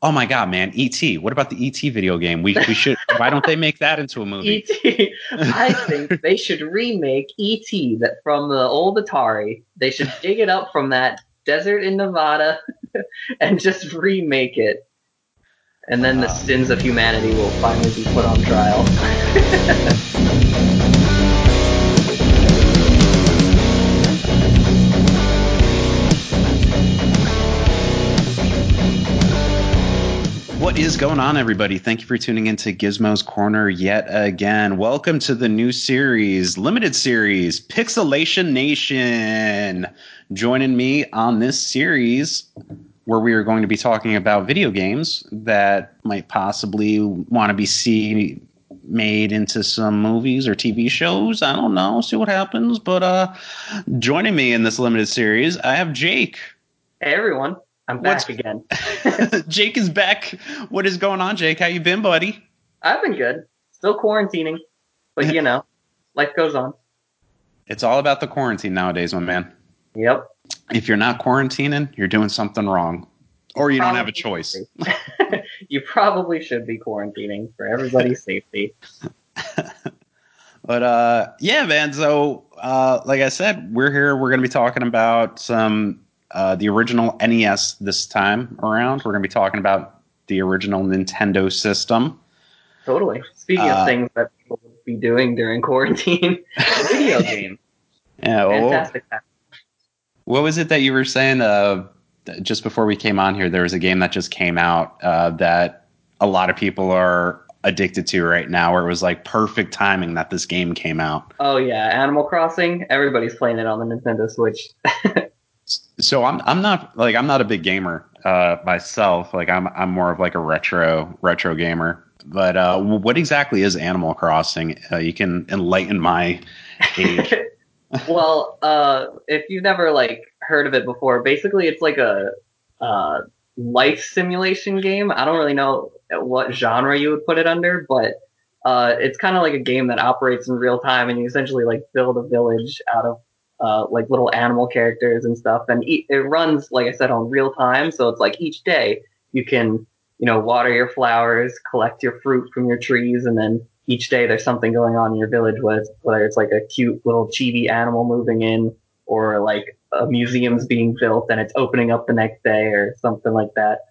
Oh my god, man! ET. What about the ET video game? We we should. why don't they make that into a movie? ET. I think they should remake ET that from the old Atari. They should dig it up from that desert in Nevada and just remake it. And then the sins of humanity will finally be put on trial. What is going on, everybody? Thank you for tuning into Gizmo's Corner yet again. Welcome to the new series, limited series, Pixelation Nation. Joining me on this series, where we are going to be talking about video games that might possibly want to be seen made into some movies or TV shows. I don't know. See what happens. But uh, joining me in this limited series, I have Jake. Hey everyone, I'm back What's- again. Jake is back. What is going on, Jake? How you been, buddy? I've been good. Still quarantining, but you know, life goes on. It's all about the quarantine nowadays, my man. Yep. If you're not quarantining, you're doing something wrong, or you don't have a choice. you probably should be quarantining for everybody's safety. But uh, yeah, man. So uh, like I said, we're here. We're going to be talking about some uh, the original NES this time around. We're going to be talking about the original Nintendo system. Totally. Speaking Uh, of things that people would be doing during quarantine, video game. Yeah. well, Fantastic. What was it that you were saying? Uh, just before we came on here, there was a game that just came out uh, that a lot of people are addicted to right now. Where it was like perfect timing that this game came out. Oh yeah, Animal Crossing. Everybody's playing it on the Nintendo Switch. So I'm I'm not like I'm not a big gamer uh, myself. Like I'm I'm more of like a retro retro gamer. But uh, what exactly is Animal Crossing? Uh, you can enlighten my age. well, uh, if you've never like heard of it before, basically it's like a uh, life simulation game. I don't really know what genre you would put it under, but uh, it's kind of like a game that operates in real time, and you essentially like build a village out of uh, like little animal characters and stuff, and e- it runs like I said on real time. So it's like each day you can you know water your flowers, collect your fruit from your trees, and then each day there's something going on in your village, it's, whether it's like a cute little chibi animal moving in, or like a museum's being built and it's opening up the next day, or something like that.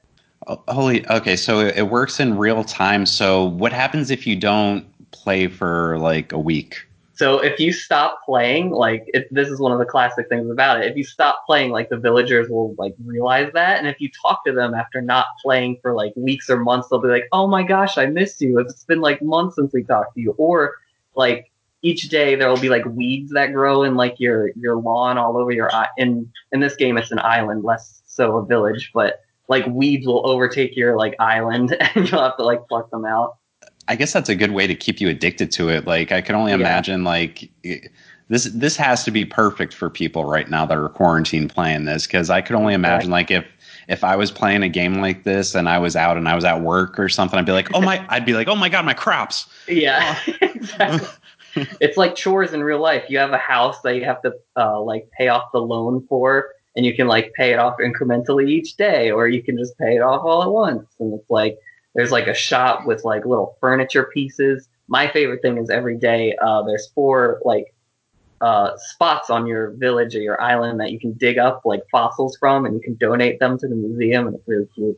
Oh, Holy, okay. So it works in real time. So what happens if you don't play for like a week? So if you stop playing, like if this is one of the classic things about it, if you stop playing, like the villagers will like realize that, and if you talk to them after not playing for like weeks or months, they'll be like, "Oh my gosh, I missed you. It's been like months since we talked to you." Or like each day there will be like weeds that grow in like your your lawn all over your in in this game it's an island, less so a village, but like weeds will overtake your like island, and you'll have to like pluck them out. I guess that's a good way to keep you addicted to it. Like I can only Yeah. imagine like this this has to be perfect for people right now that are quarantined playing this because I could only imagine like if if I was playing a game like this and I was out and I was at work or something, I'd be like, oh my, I'd be like, oh my god, my crops. Yeah, exactly. it's like chores in real life. You have a house that you have to uh, like pay off the loan for, and you can like pay it off incrementally each day, or you can just pay it off all at once. And it's like there's like a shop with like little furniture pieces. My favorite thing is every day uh, there's four like uh, spots on your village or your island that you can dig up like fossils from, and you can donate them to the museum, and it's really cute.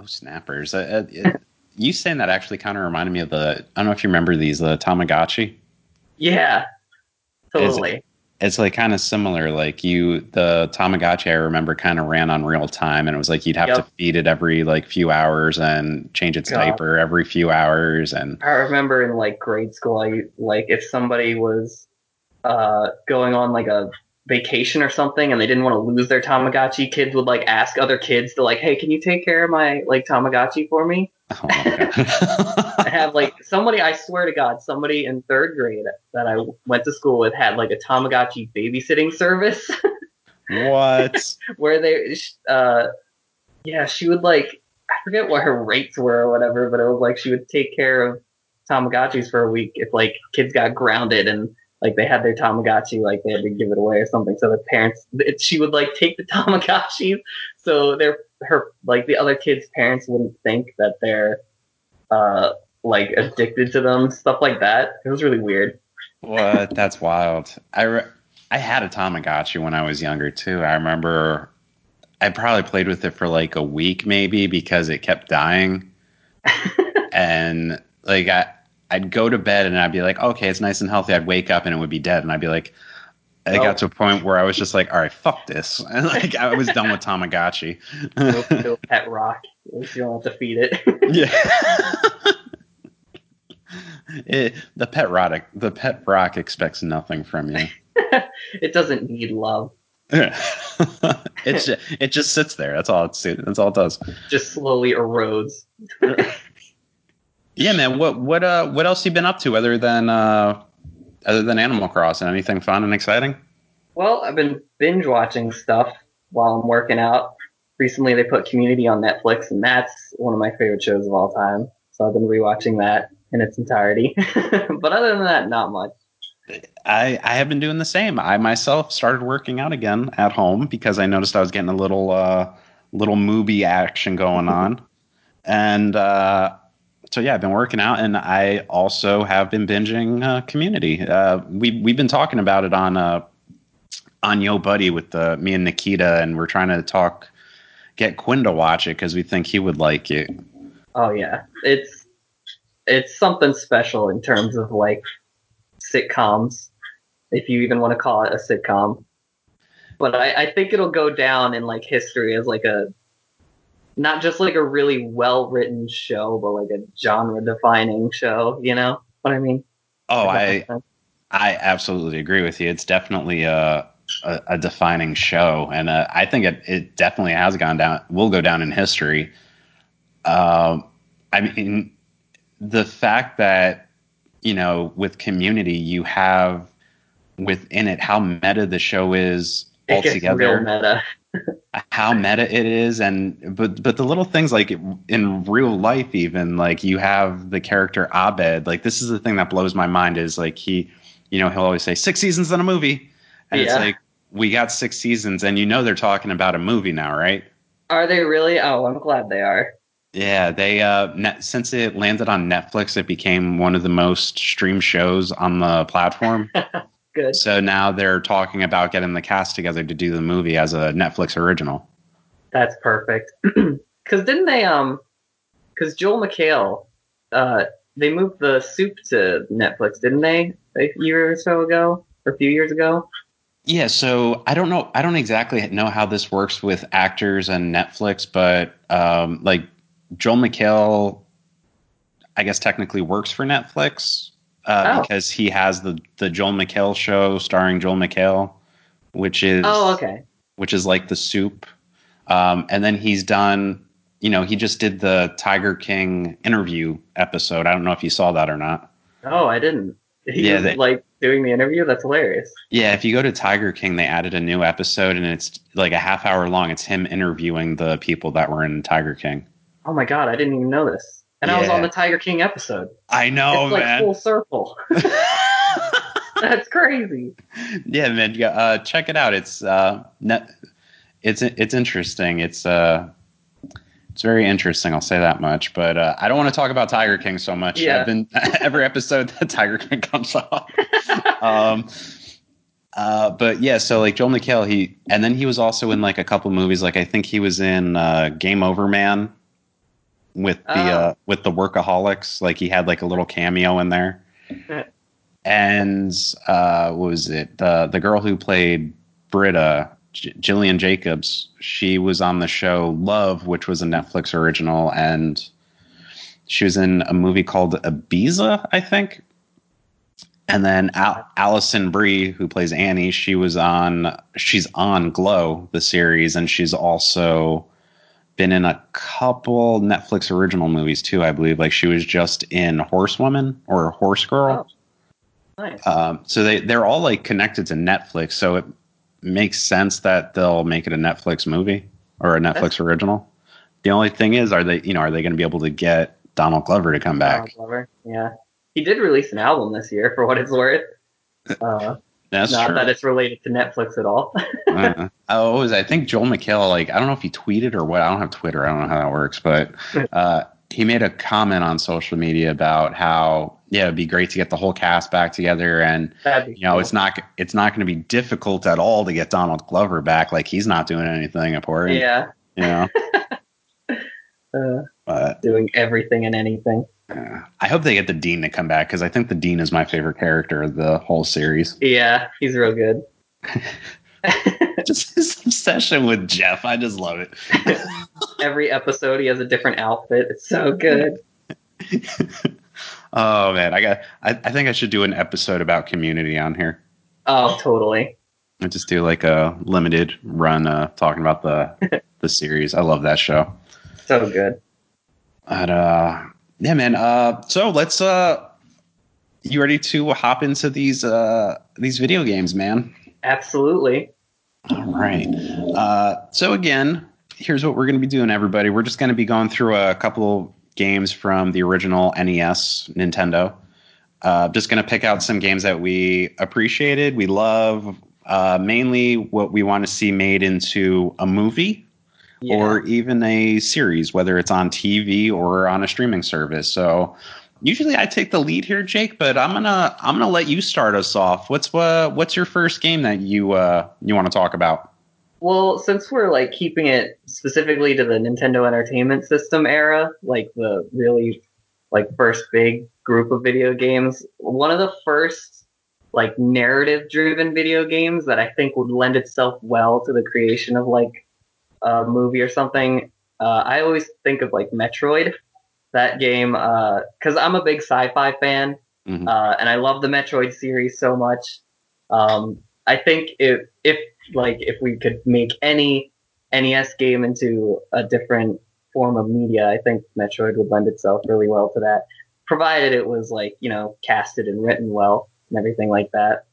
Oh snappers! Uh, uh, it- you saying that actually kind of reminded me of the. I don't know if you remember these the Tamagotchi. Yeah, totally. It's like kind of similar. Like you, the Tamagotchi, I remember kind of ran on real time, and it was like you'd have to feed it every like few hours and change its God. diaper every few hours, and I remember in like grade school, I like if somebody was uh, going on like a vacation or something and they didn't want to lose their Tamagotchi, kids would like ask other kids to like, hey, can you take care of my like Tamagotchi for me? Oh I have like somebody, I swear to God, somebody in third grade that I went to school with had like a Tamagotchi babysitting service what? where they, uh, yeah, she would like, I forget what her rates were or whatever, but it was like she would take care of Tamagotchis for a week if like kids got grounded and like they had their Tamagotchi, like they had to give it away or something. So the parents, it, she would like take the Tamagotchis, so their her like the other kids' parents wouldn't think that they're uh like addicted to them, stuff like that. It was really weird. What? That's wild. I re- I had a Tamagotchi when I was younger too. I remember I probably played with it for like a week maybe because it kept dying. and like I I'd go to bed and I'd be like, okay, it's nice and healthy. I'd wake up and it would be dead, and I'd be like, I got to a point where I was just like, all right, fuck this, and like I was done with Tamagotchi. Go to pet rock. You don't have to feed it. yeah. It, the pet rock, the pet rock expects nothing from you. it doesn't need love. it's ju- it just sits there. That's all it's that's all it does. Just slowly erodes. Yeah, man. What what uh what else you been up to other than uh other than Animal Crossing? Anything fun and exciting? Well, I've been binge watching stuff while I'm working out. Recently, they put Community on Netflix, and that's one of my favorite shows of all time. So I've been rewatching that in its entirety. but other than that, not much. I I have been doing the same. I myself started working out again at home because I noticed I was getting a little uh little movie action going on, and uh, so yeah, I've been working out, and I also have been binging uh, Community. Uh, we we've been talking about it on uh on Yo Buddy with uh, me and Nikita, and we're trying to talk get Quinn to watch it because we think he would like it. Oh yeah, it's it's something special in terms of like sitcoms, if you even want to call it a sitcom. But I, I think it'll go down in like history as like a not just like a really well written show, but like a genre defining show. You know what I mean? Oh, I. I absolutely agree with you. It's definitely a a, a defining show, and uh, I think it it definitely has gone down. Will go down in history. Um, I mean, the fact that you know with Community, you have within it how meta the show is it gets real altogether meta. How meta it is and but but the little things like in real life even like you have the character abed like this is the thing that blows my mind is like he you know he'll always say six seasons in a movie and it's like we got six seasons and you know they're talking about a movie now right Are they really? Oh, I'm glad they are. yeah they uh net, since it landed on netflix it became one of the most streamed shows on the platform Good. so now they're talking about getting the cast together to do the movie as a netflix original That's perfect. Because didn't they um? Because Joel McHale, uh, they moved the soup to Netflix, didn't they? A year or so ago, or a few years ago. Yeah, so I don't know. I don't exactly know how this works with actors and Netflix, but um, like Joel McHale, I guess technically works for Netflix uh, Oh. because he has the the Joel McHale show starring Joel McHale, which is Oh, okay. which is like the soup. Um, and then he's done. You know, he just did the Tiger King interview episode. I don't know if you saw that or not. Oh, I didn't. He Yeah, was they- like doing the interview. That's hilarious. Yeah, if you go to Tiger King, they added a new episode and it's like a half hour long. It's him interviewing the people that were in Tiger King. Oh my god, I didn't even know this. And I was on the Tiger King episode. I know, it's like man. full circle. That's crazy. yeah, man. yeah, Uh, check it out. It's uh, net. It's it's interesting. It's uh, it's very interesting. I'll say that much. But uh, I don't want to talk about Tiger King so much. Yeah. I've been every episode that Tiger King comes off. um, uh, but yeah, so like Joel McHale, he and then he was also in like a couple movies. Like I think he was in uh, Game Over Man with the Oh. uh, with the Workaholics. Like he had like a little cameo in there. and uh, what was it the the girl who played Britta, J- Gillian Jacobs? She was on the show Love, which was a Netflix original, and she was in a movie called Ibiza, I think. And then Al- Alison Brie, who plays Annie, she was on. She's on Glow, the series, and she's also been in a couple Netflix original movies too. I believe, like she was just in Horsewoman or Horse Girl. Nice. Um, so they they're all like connected to Netflix, so it makes sense that they'll make it a Netflix movie or a Netflix That's- original. The only thing is, are they you know are they going to be able to get Donald Glover to come back? Donald Glover. Yeah. He did release an album this year, for what it's worth. Uh, That's not true. that it's related to Netflix at all. uh, oh, it was I think Joel McHale. Like I don't know if he tweeted or what. I don't have Twitter. I don't know how that works, but uh, he made a comment on social media about how yeah, it'd be great to get the whole cast back together, and you know cool. it's not it's not going to be difficult at all to get Donald Glover back. Like he's not doing anything important. yeah, You know, uh, but doing everything and anything. I hope they get the Dean to come back because I think the Dean is my favorite character of the whole series. Yeah, he's real good. just his obsession with Jeff. I just love it. Every episode, he has a different outfit. It's so good. Oh man, I got. I, I think I should do an episode about Community on here. Oh, totally. I just do like a limited run uh, talking about the the series. I love that show. So good. But uh, yeah, man. Uh, so let's. Uh, you ready to hop into these uh these video games, man? Absolutely. All right. Uh, so again, here's what we're going to be doing, everybody. We're just going to be going through a couple games from the original NES Nintendo. Uh, just going to pick out some games that we appreciated, we love, uh, mainly what we want to see made into a movie Yeah. or even a series, whether it's on TV or on a streaming service. So usually I take the lead here, Jake, but I'm gonna I'm gonna let you start us off. What's uh, what's your first game that you uh, you want to talk about? Well, since we're like keeping it specifically to the Nintendo Entertainment System era, like the really like first big group of video games, one of the first like narrative driven video games that I think would lend itself well to the creation of like a movie or something. Uh, I always think of like Metroid, that game, because I'm a big sci-fi fan, Mhm. uh, and I love the Metroid series so much. Um, I think if if like if we could make any NES game into a different form of media, I think Metroid would lend itself really well to that, provided it was like you know casted and written well and everything like that.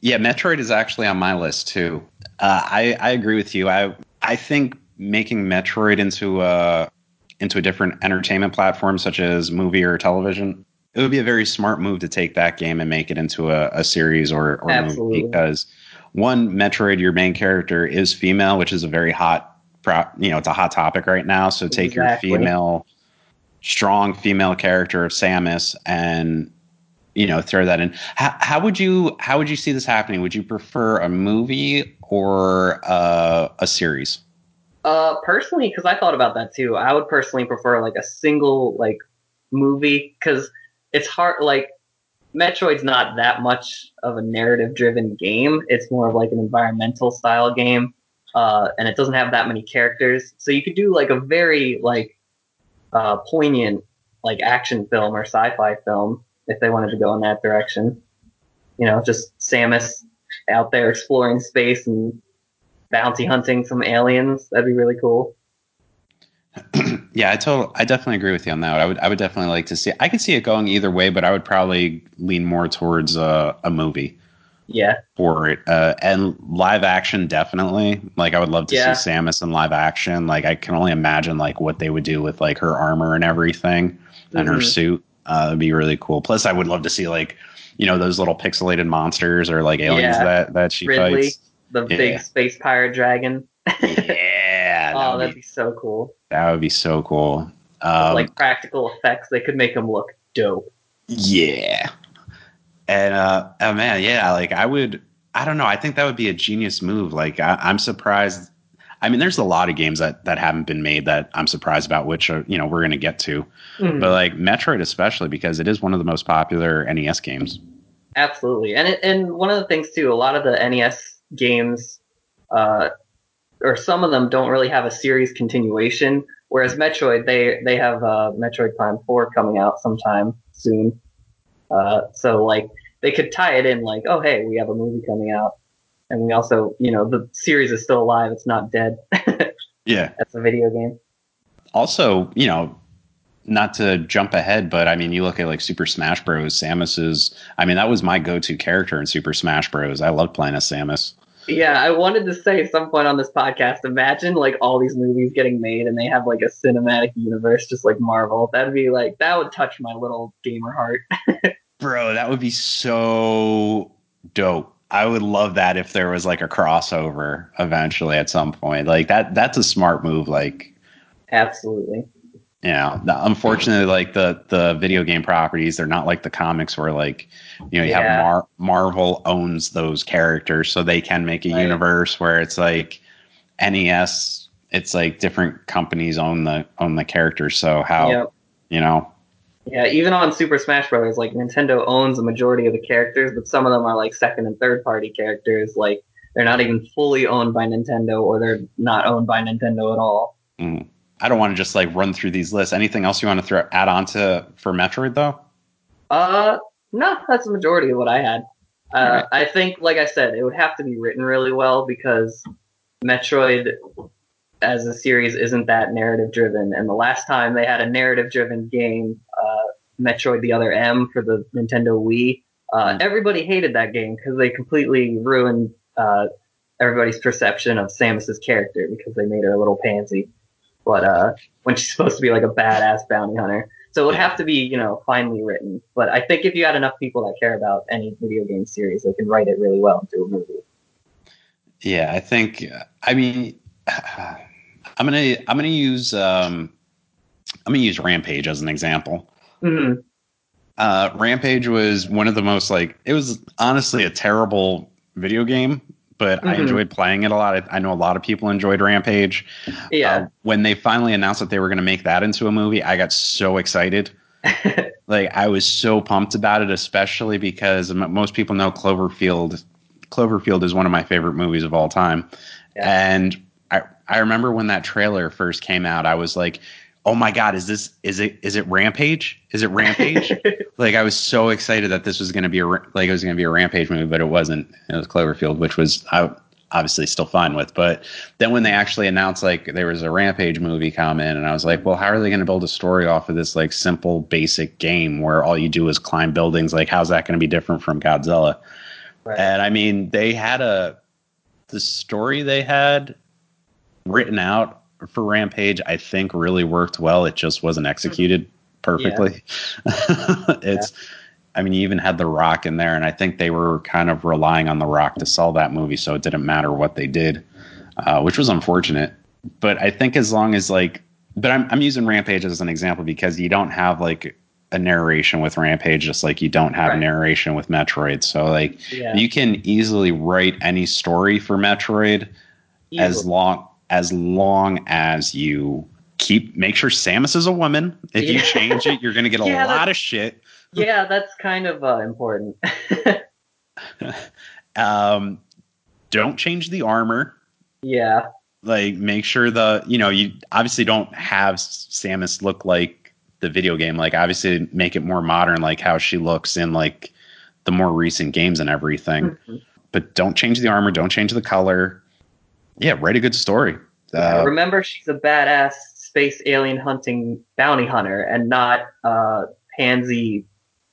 Yeah, Metroid is actually on my list too. Uh, I I agree with you. I I think making Metroid into a into a different entertainment platform such as movie or television, it would be a very smart move to take that game and make it into a, a series or, or Absolutely. movie because one Metroid, your main character is female, which is a very hot, you know, it's a hot topic right now. So take Exactly. your female, strong female character of Samus and you know throw that in how, how would you how would you see this happening would you prefer a movie or uh, a series Uh, personally, because I thought about that too. I would personally prefer like a single like movie because it's hard. Like Metroid's not that much of a narrative-driven game. It's more of like an environmental style game, uh, and it doesn't have that many characters. So you could do like a very like uh, poignant like action film or sci-fi film if they wanted to go in that direction. You know, just Samus out there exploring space and bounty hunting some aliens. That'd be really cool. yeah i total i definitely agree with you on that i would i would definitely like to see i could see it going either way but i would probably lean more towards uh, a movie Yeah, for it uh, and live action definitely like i would love to Yeah. see samus in live action like i can only imagine like what they would do with like her armor and everything and her Mhm. suit uh it'd be really cool plus i would love to see like you know those little pixelated monsters or like aliens Yeah. that that she Ridley, fights the Yeah. big space pirate dragon. yeah that, oh, would that'd be, be so cool. that would be so cool um, like practical effects, they could make them look dope. Yeah. And uh oh man, yeah, like I would I don't know, I think that would be a genius move. Like I, I'm surprised I mean there's a lot of games that that haven't been made that I'm surprised about which are, you know, we're gonna get to. Mhm. But like Metroid especially because it is one of the most popular NES games. Absolutely, and it, and one of the things too, a lot of the NES games, uh, or some of them don't really have a series continuation. Whereas Metroid, they they have uh, Metroid Prime Four coming out sometime soon. Uh, so like they could tie it in, like, oh hey, we have a movie coming out, and we also, you know, the series is still alive; it's not dead. Yeah. That's a video game. Also, you know, not to jump ahead, but I mean, you look at like Super Smash Bros. Samus is, I mean, that was my go-to character in Super Smash Bros. I loved playing as Samus. Yeah, I wanted to say at some point on this podcast, imagine like all these movies getting made and they have like a cinematic universe just like Marvel. That'd be like that would touch my little gamer heart. Bro, that would be so dope. I would love that if there was like a crossover eventually at some point. Like that that's a smart move like Absolutely. you know, unfortunately like the the video game properties they're not like the comics where like you know you Yeah. have Mar- Marvel owns those characters so they can make a Right. universe where it's like NES it's like different companies own the own the characters so how Yep. you know Yeah, even on Super Smash Bros., like Nintendo owns a majority of the characters, but some of them are like second and third party characters. Like they're not even fully owned by Nintendo, or they're not owned by Nintendo at all. mm. I don't want to just like run through these lists. Anything else you want to throw add on to for Metroid though? Uh, no, that's the majority of what I had. Uh, Alright. I think, like I said, it would have to be written really well because Metroid as a series isn't that narrative driven. And the last time they had a narrative driven game, uh, Metroid the Other M for the Nintendo Wii, uh, everybody hated that game because they completely ruined uh, everybody's perception of Samus's character because they made her a little pansy. But uh, when she's supposed to be like a badass bounty hunter. So it would have to be, you know, finely written. But I think if you had enough people that care about any video game series, they can write it really well into a movie. Yeah, I think. I mean, I'm gonna I'm gonna use um, I'm gonna use Rampage as an example. hmm Uh, Rampage was one of the most like it was honestly a terrible video game, but I Mhm. enjoyed playing it a lot. I, I know a lot of people enjoyed Rampage. Yeah. Uh, when they finally announced that they were going to make that into a movie, I got so excited. like I was so pumped about it, especially because most people know Cloverfield. Cloverfield is one of my favorite movies of all time, Yeah. and I remember when that trailer first came out, I was like, "Oh my god, is this is it is it Rampage? Is it Rampage?" like I was so excited that this was going to be a like it was going to be a Rampage movie, but it wasn't. It was Cloverfield, which was I obviously still fine with. But then when they actually announced like there was a Rampage movie coming, and I was like, well, how are they going to build a story off of this like simple basic game where all you do is climb buildings? Like, how's that going to be different from Godzilla? Right. And I mean, they had a the story they had written out for Rampage. I think really worked well. It just wasn't executed perfectly. it's. I mean, you even had The Rock in there, and I think they were kind of relying on The Rock to sell that movie, so it didn't matter what they did, uh, which was unfortunate. But I think as long as like, but I'm I'm using Rampage as an example because you don't have like a narration with Rampage, just like you don't have Right. narration with Metroid. So like, yeah. you can easily write any story for Metroid as long as long as you keep make sure Samus is a woman. If you change it, you're gonna get a Yeah, lot of shit. yeah, that's kind of uh, important. Um, don't change the armor. yeah. Like make sure the you know you obviously don't have Samus look like the video game. Like obviously make it more modern, like how she looks in like the more recent games and everything. Mhm. But don't change the armor. Don't change the color. Yeah, write a good story. Yeah, Uh, Remember, she's a badass space alien hunting bounty hunter, and not uh, pansy.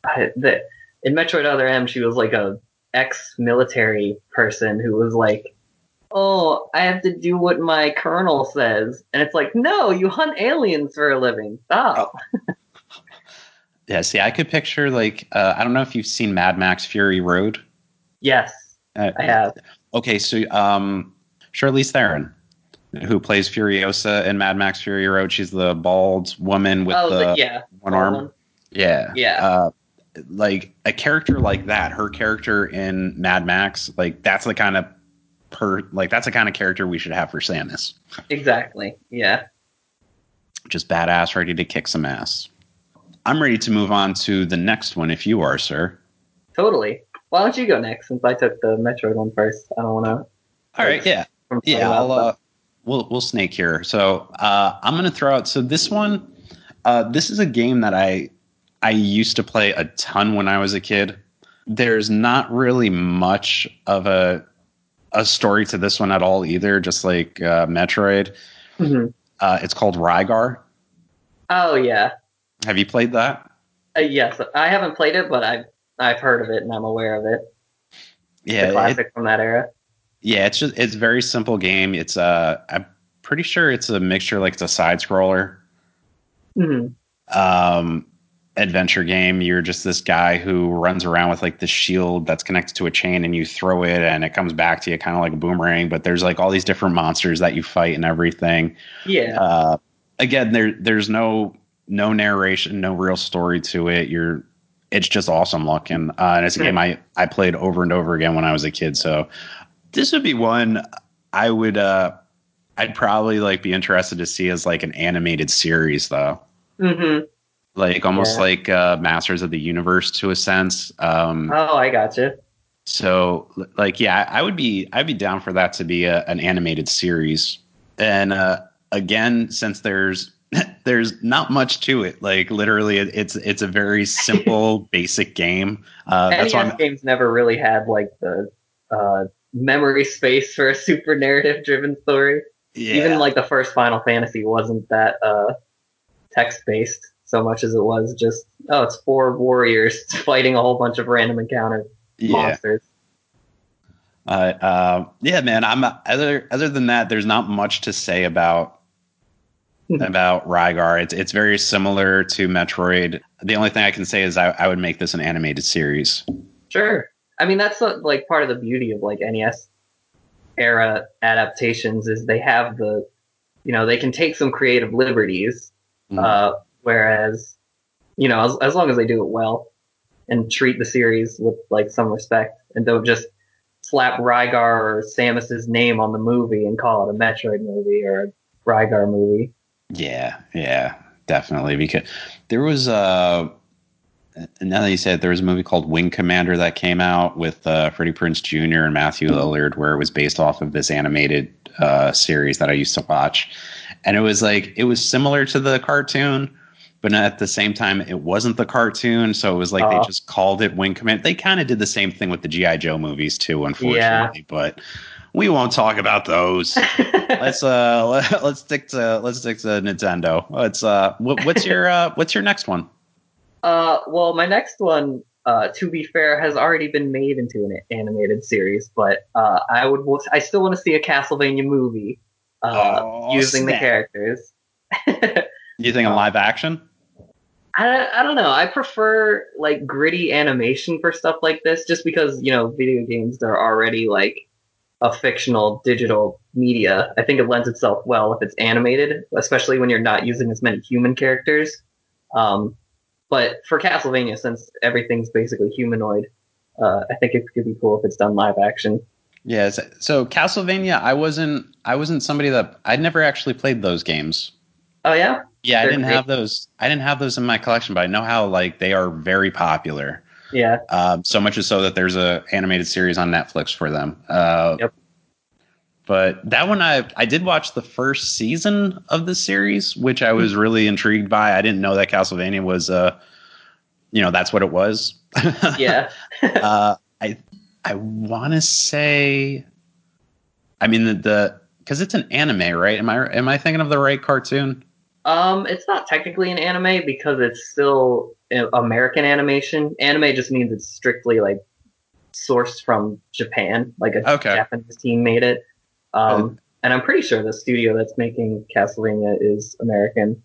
uh, The, in Metroid Other M, she was like a ex-military person who was like, "Oh, I have to do what my colonel says," and it's like, "No, you hunt aliens for a living. Stop." Yeah, see, I could picture like uh, I don't know if you've seen Mad Max Fury Road. Yes, Uh, I have. Okay, so um, Charlize Theron, who plays Furiosa in Mad Max Fury Road, she's the bald woman with oh, the yeah, one arm. one. Yeah, Yeah. Uh, like a character like that, her character in Mad Max, like that's the kind of per like that's the kind of character we should have for Samus. exactly. Yeah. Just badass, ready to kick some ass. I'm ready to move on to the next one if you are, sir. Totally. Why don't you go next since I took the Metroid one first? I don't want to. All right, yeah. Yeah, I'll uh, we'll we'll snake here. So uh, I'm gonna throw out. So this one, uh, this is a game that I I used to play a ton when I was a kid. There's not really much of a a story to this one at all either. Just like uh, Metroid, Mhm. uh, it's called Rygar. Oh yeah. Have you played that? Uh, yes, I haven't played it, but I've I've heard of it and I'm aware of it. Yeah, it, classic from that era. Yeah. It's just it's a very simple game. It's uh, I'm pretty sure it's a mixture. Like it's a side scroller. hmm um adventure game. You're just this guy who runs around with like the shield that's connected to a chain and you throw it and it comes back to you kind of like a boomerang. But there's like all these different monsters that you fight and everything. Yeah. Uh, again, there there's no no narration, no real story to it. You're it's just awesome looking. Uh, and it's a game I, I played over and over again when I was a kid. So this would be one I would uh I'd probably like be interested to see as like an animated series though. hmm Like almost Yeah. like uh Masters of the Universe to a sense. Um Oh, I gotcha. so like yeah, I would be I'd be down for that to be a, an animated series. And uh again, since there's there's not much to it. Like literally it's it's a very simple basic game. Uh that's why I'm, games never really had like the uh, memory space for a super narrative driven story. yeah. Even like the first Final Fantasy wasn't that uh, text based so much as it was just oh, it's four warriors fighting a whole bunch of random encounter yeah. monsters. Uh, uh, yeah, man. I'm other other than that. There's not much to say about Hmm. about Rygar. It's it's very similar to Metroid. The only thing I can say is I, I would make this an animated series. Sure. I mean, that's uh, like part of the beauty of like NES era adaptations is they have the, you know, they can take some creative liberties, Mhm. uh, whereas, you know, as, as long as they do it well and treat the series with like some respect and don't just slap Rygar or Samus's name on the movie and call it a Metroid movie or a Rygar movie. Yeah, yeah, definitely. Because there was uh now that you said there was a movie called Wing Commander that came out with uh, Freddie Prinze Jr. and Matthew Lillard, where it was based off of this animated uh, series that I used to watch, and it was like it was similar to the cartoon, but at the same time it wasn't the cartoon. So it was like they just called it Wing Commander. They kind of did the same thing with the GI Joe movies too, unfortunately. But we won't talk about those let's uh let, let's stick to let's stick to Nintendo. Let's uh what, what's your uh what's your next one? Uh, well, my next one, uh, to be fair, has already been made into an animated series, but uh, I would, I still want to see a Castlevania movie uh, Oh, using the snap. characters. You think a live action? I, I don't know. I prefer like gritty animation for stuff like this, just because you know video games they're already like a fictional digital media. I think it lends itself well if it's animated, especially when you're not using as many human characters. Um, but for Castlevania, since everything's basically humanoid, uh, I think it could be cool if it's done live action. Yeah. So, Castlevania, I wasn't I wasn't somebody that I'd never actually played those games. Oh yeah, Yeah, I They're didn't great. have those. I didn't have those in my collection, but I know how like they are very popular. yeah. Um, so much so that there's a animated series on Netflix for them. Uh, Yep. But that one, I I did watch the first season of the series, which I was really intrigued by. I didn't know that Castlevania was, uh, you know, that's what it was. Yeah. uh, I I want to say, I mean the the because it's an anime, right? Am I am I thinking of the right cartoon? Um, it's not technically an anime because it's still uh, American animation. Anime just means it's strictly like sourced from Japan, like a Okay. Japanese team made it. Um, and I'm pretty sure the studio that's making Castlevania is American,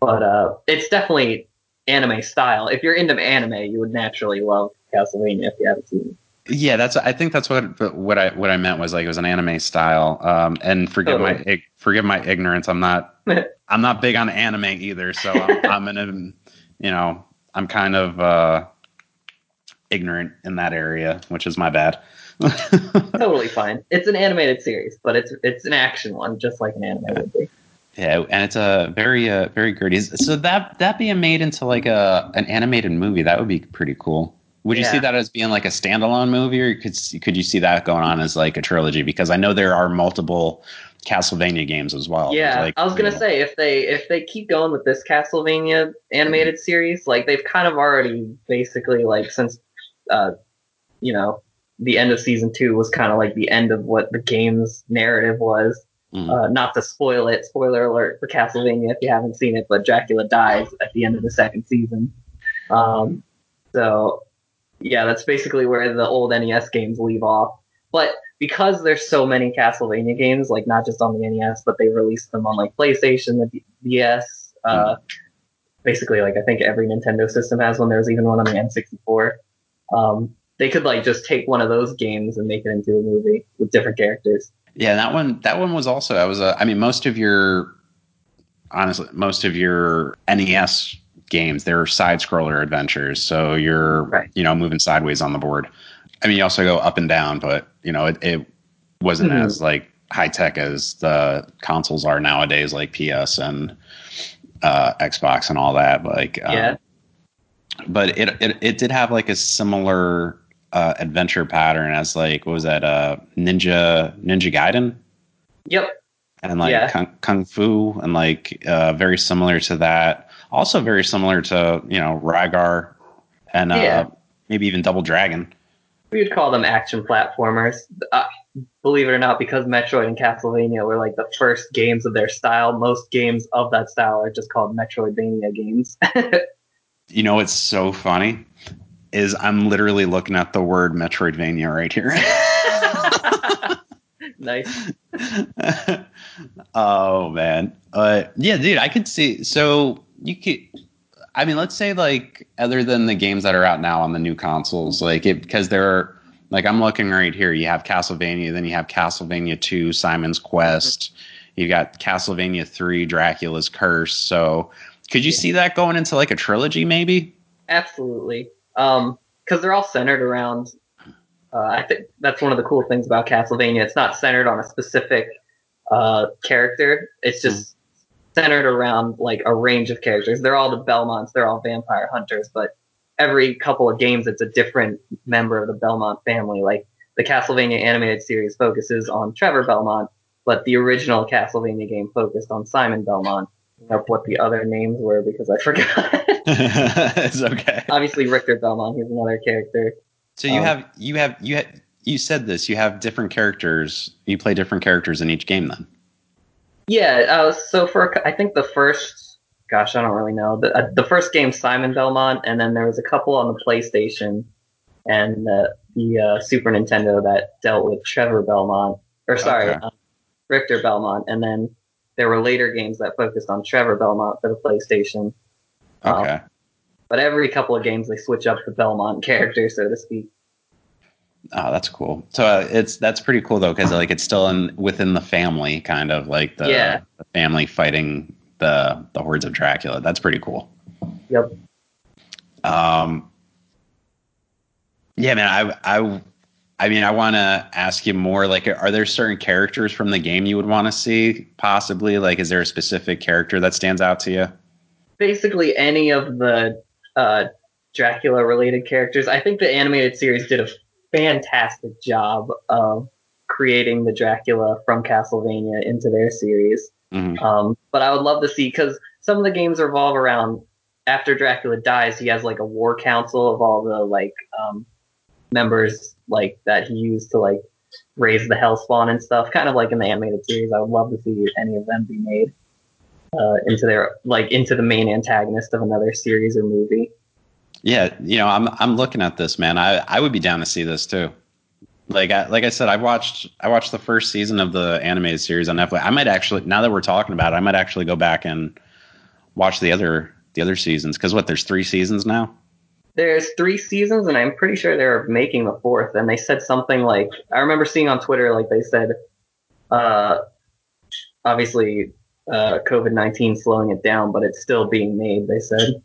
but uh, it's definitely anime style. If you're into anime, you would naturally love Castlevania if you haven't seen it. Yeah, that's. I think that's what what I what I meant was like it was an anime style. Um, and forgive my forgive my ignorance. I'm not I'm not big on anime either. So I'm, I'm in a you know I'm kind of uh, ignorant in that area, which is my bad. Totally fine. It's an animated series, but it's it's an action one, just like an anime would be. Yeah, and it's a very uh, very gritty. So that that being made into like a an animated movie, that would be pretty cool. Would you Yeah. see that as being like a standalone movie, or could could you see that going on as like a trilogy? Because I know there are multiple Castlevania games as well. Yeah, like, I was gonna you know- say if they if they keep going with this Castlevania animated series, like they've kind of already basically like since uh you know the end of season two was kind of like the end of what the game's narrative was. Mhm. Uh, not to spoil it, spoiler alert for Castlevania if you haven't seen it, but Dracula dies at the end of the second season. Um, so yeah, that's basically where the old NES games leave off. But because there's so many Castlevania games, like not just on the NES, but they released them on like PlayStation, the DS, uh, basically like I think every Nintendo system has one. There was even one on the N64. Um, they could like just take one of those games and make it into a movie with different characters. Yeah, that one that one was also I was uh, I mean most of your honestly most of your NES games they're side scroller adventures, so you're Right. you know moving sideways on the board. I mean you also go up and down, but you know it, it wasn't Mhm. as like high tech as the consoles are nowadays, like PS and uh, Xbox and all that. Like um, Yeah. but it, it it did have like a similar uh, adventure pattern as like what was that uh, Ninja Ninja Gaiden Yep. and like Yeah. kung, kung fu and like uh, very similar to that. Also very similar to you know Rygar and uh, Yeah. maybe even Double Dragon. We would call them action platformers. Uh, believe it or not, because Metroid and Castlevania were like the first games of their style, most games of that style are just called Metroidvania games. You know it's so funny is I'm literally looking at the word Metroidvania right here. nice. oh man, uh, yeah, dude, I could see. So you could, I mean, let's say like other than the games that are out now on the new consoles, like it because there are like I'm looking right here. You have Castlevania, then you have Castlevania Two, Simon's Quest. You got Castlevania Three, Dracula's Curse. So could you see that going into like a trilogy, maybe? Absolutely. Um, because they're all centered around. Uh, I think that's one of the cool things about Castlevania. It's not centered on a specific uh, character. It's just centered around like a range of characters. They're all the Belmonts. They're all vampire hunters, but every couple of games, it's a different member of the Belmont family. Like the Castlevania animated series focuses on Trevor Belmont, but the original Castlevania game focused on Simon Belmont. Of what the other names were because I forgot. it's okay. obviously Richter Belmont. He's another character. So you Um, have you have you had you said this. You have different characters. You play different characters in each game. Then Yeah. Uh, so for I think the first, gosh, I don't really know. The uh, the first game Simon Belmont, and then there was a couple on the PlayStation and the the uh, Super Nintendo that dealt with Trevor Belmont, or sorry, Okay. um, Richter Belmont, and then there were later games that focused on Trevor Belmont for the PlayStation. Um, okay. But every couple of games they switch up the Belmont character, so to speak. Oh, that's cool. So uh, it's that's pretty cool though, because like it's still in within the family, kind of like the, Yeah. the family fighting the the hordes of Dracula. That's pretty cool. Yep. Um. Yeah, man. I I I mean, I want to ask you more. Like, are there certain characters from the game you would want to see? Possibly, like, is there a specific character that stands out to you? Basically any of the uh, Dracula related characters. I think the animated series did a fantastic job of creating the Dracula from Castlevania into their series. Mhm. Um, but I would love to see because some of the games revolve around after Dracula dies, he has like a war council of all the like um, members like that he used to like raise the Hellspawn and stuff. Kind of like in the animated series. I would love to see any of them be made uh, into their like into the main antagonist of another series or movie. Yeah, you know, I'm I'm looking at this, man. I I would be down to see this too. Like I like I said, I watched I watched the first season of the animated series on Netflix. I might actually now that we're talking about it, I might actually go back and watch the other the other seasons because what there's three seasons now. There's three seasons, and I'm pretty sure they're making the fourth. And they said something like I remember seeing on Twitter, like they said, uh, obviously uh, COVID nineteen slowing it down, but it's still being made. They said.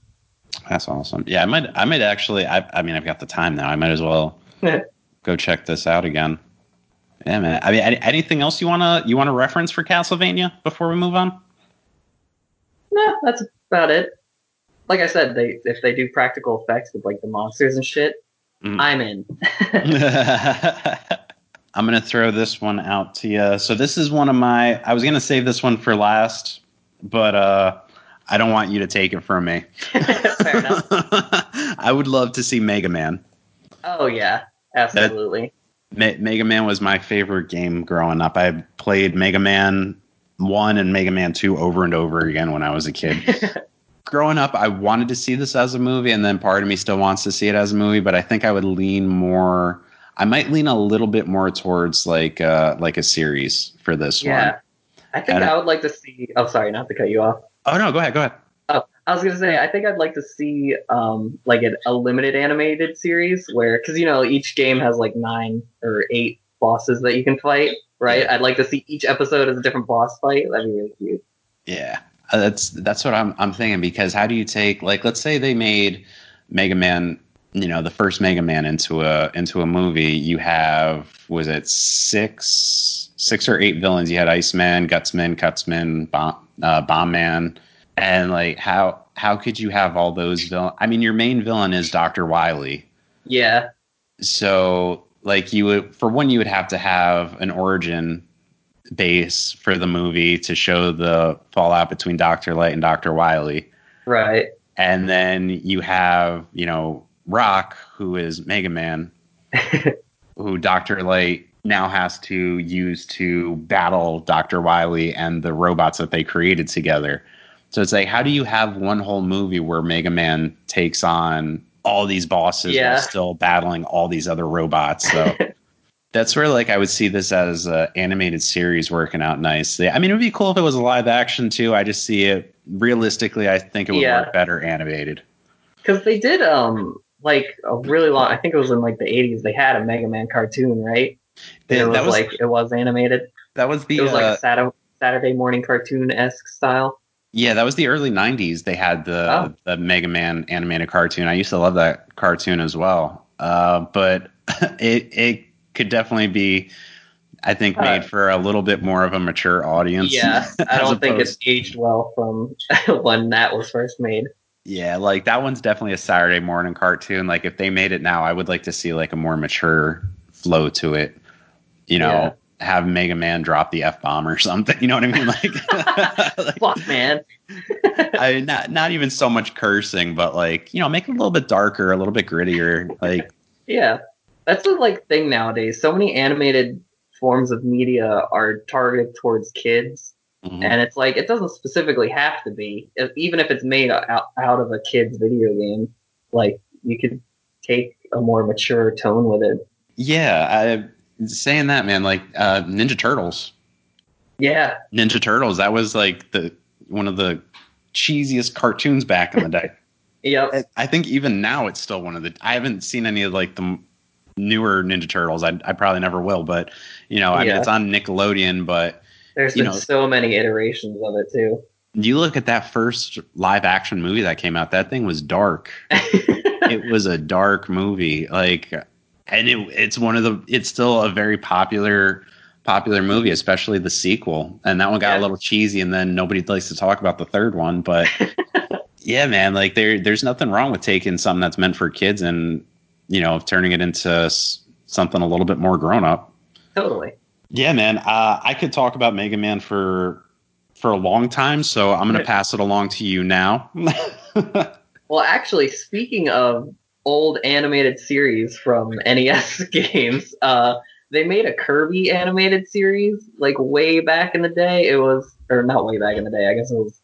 That's awesome. Yeah, I might I might actually. I I mean, I've got the time now. I might as well go check this out again. Yeah, man. I mean, any, anything else you wanna you wanna reference for Castlevania before we move on? No, that's about it. Like I said, they if they do practical effects with like the monsters and shit, Mm. I'm in. I'm gonna throw this one out to you. So this is one of my. I was gonna save this one for last, but uh, I don't want you to take it from me. Fair enough. I would love to see Mega Man. Oh yeah, absolutely. Me- Mega Man was my favorite game growing up. I played Mega Man one and Mega Man two over and over again when I was a kid. growing up, I wanted to see this as a movie, and then part of me still wants to see it as a movie. But I think I would lean more. I might lean a little bit more towards like uh, like a series for this yeah, one. I think And- I would like to see. Oh, sorry, not to cut you off. Oh no, go ahead, go ahead. I I was gonna say, I think I'd like to see um like an, a limited animated series where, because you know, each game has like nine or eight bosses that you can fight, right? Yeah. I'd like to see each episode as a different boss fight. That'd be really cute. Yeah, Uh, that's that's what I'm I'm thinking because how do you take like let's say they made Mega Man, you know, the first Mega Man into a into a movie. You have was it six six or eight villains? You had Iceman, Gutsman, Cutsman, Bomb uh, Bomb Man, and like how how could you have all those villains? I mean, your main villain is Doctor Wily. Yeah, So like you would for one you would have to have an origin base for the movie to show the fallout between Dr. Light and Dr. Wily. right. And then you have, you know, Rock, who is Mega Man, who Dr. Light now has to use to battle Dr. Wily and the robots that they created together. So it's like, how do you have one whole movie where Mega Man takes on all these bosses Yeah. while still battling all these other robots? So that's where like I would see this as an animated series working out nicely. I mean, it would be cool if it was a live action too. I just see it realistically. I think it would Yeah. work better animated. Because they did um like a really long. I think it was in like the '80s. They had a Mega Man cartoon, right? Yeah, it was, that was like it was animated. that was the It was uh, like Saturday Saturday morning cartoon esque style. Yeah, that was the early '90s. They had the Oh. the Mega Man animated cartoon. I used to love that cartoon as well. Uh, but it it could definitely be, I think, Uh, made for a little bit more of a mature audience. Yeah, I don't think it's aged well from when that was first made. Yeah, like that one's definitely a Saturday morning cartoon. Like if they made it now, I would like to see like a more mature flow to it. You know, Yeah. have Mega Man drop the f bomb or something. You know what I mean? Like, like Fuck, man. I not not even so much cursing, but like you know, make it a little bit darker, a little bit grittier. Like Yeah, that's the like thing nowadays. So many animated forms of media are targeted towards kids, mhm. and it's like it doesn't specifically have to be. Even if it's made out, out of a kid's video game, like you could take a more mature tone with it. yeah, I saying that man, like uh, Ninja Turtles. Yeah, Ninja Turtles, that was like the one of the cheesiest cartoons back in the day. yep, I- think even now it's still one of the. I haven't seen any of like the newer Ninja Turtles. I, I probably never will, but you know, I mean, it's on Nickelodeon. But there's been know- so many iterations of it too. you look at that first live action movie that came out. That thing was dark. it was a dark movie. Like, and it, it's one of the. It's still a very popular popular movie, especially the sequel. And that one got Yeah. a little cheesy, and then nobody likes to talk about the third one. But yeah, man, like there there's nothing wrong with taking something that's meant for kids and you know turning it into something a little bit more grown up. totally. Yeah, man. Uh, I could talk about Mega Man for for a long time, so I'm going to pass it along to you now. Well, actually, speaking of old animated series from NES games, uh, they made a Kirby animated series like way back in the day. It was, or not way back in the day. I guess it was,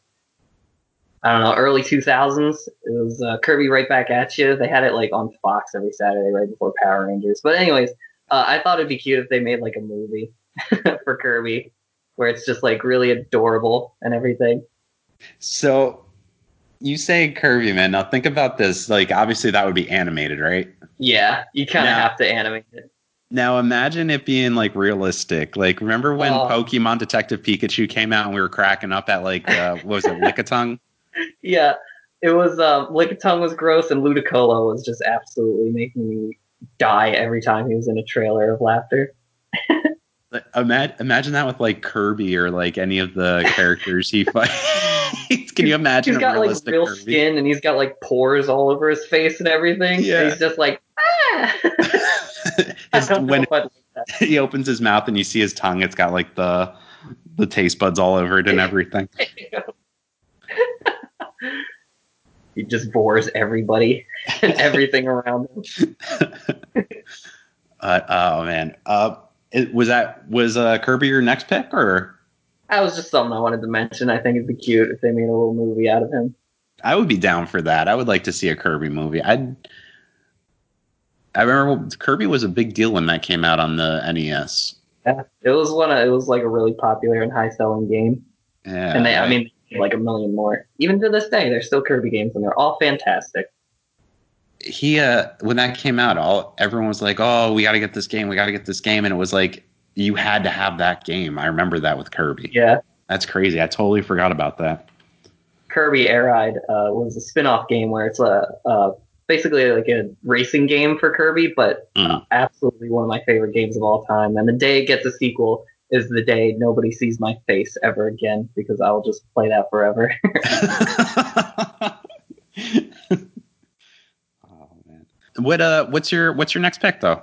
I don't know, early 2000s. It was uh, Kirby Right Back at You. They had it like on Fox every Saturday right before Power Rangers. But anyways, uh, I thought it'd be cute if they made like a movie for Kirby where it's just like really adorable and everything. so you say Kirby, man. Now think about this. Like, obviously, that would be animated, right? Yeah, you kind of have to animate it. Now imagine it being like realistic. Like, remember when Oh. Pokemon Detective Pikachu came out and we were cracking up at like uh, what was it, Lickitung? Yeah, it was. Um, Lickitung was gross, and Ludicolo was just absolutely making me die every time he was in a trailer of laughter. Imagine, that with like Kirby or like any of the characters he fights. Can you imagine He's a got like real Kirby? skin, and he's got like pores all over his face and everything. Yeah. And he's just like, ah. His- when if I'd like that. he opens his mouth and you see his tongue, it's got like the the taste buds all over it and everything. He just bores everybody and everything around him. Uh, oh man, uh, it, was that was uh, Kirby your next pick or? That was just something I wanted to mention. I think it'd be cute if they made a little movie out of him. I would be down for that. I would like to see a Kirby movie. I I remember Kirby was a big deal when that came out on the NES. Yeah, it was one. Of, it was like a really popular and high selling game. Yeah, and they, I mean, like a million more. Even to this day, there's still Kirby games, and they're all fantastic. He uh when that came out, all everyone was like, "Oh, we got to get this game. We got to get this game," and it was like you had to have that game. I remember that with Kirby. Yeah, That's crazy. I totally forgot about that. Kirby Air Ride uh, was a spin-off game where it's a uh, basically like a racing game for Kirby, but Mm. absolutely one of my favorite games of all time. And the day it gets a sequel is the day nobody sees my face ever again because I will just play that forever. oh man. What uh what's your what's your next pick though?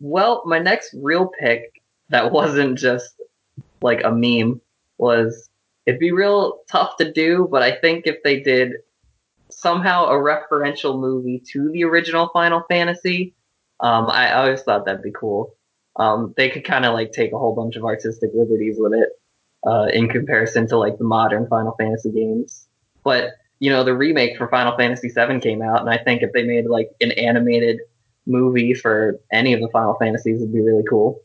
well, my next real pick that wasn't just like a meme was it'd be real tough to do, but I think if they did somehow a referential movie to the original Final Fantasy, um, I always thought that'd be cool. Um, they could kind of like take a whole bunch of artistic liberties with it uh, in comparison to like the modern Final Fantasy games. But you know, the remake for Final Fantasy VII came out, and I think if they made like an animated movie for any of the Final Fantasies, would be really cool.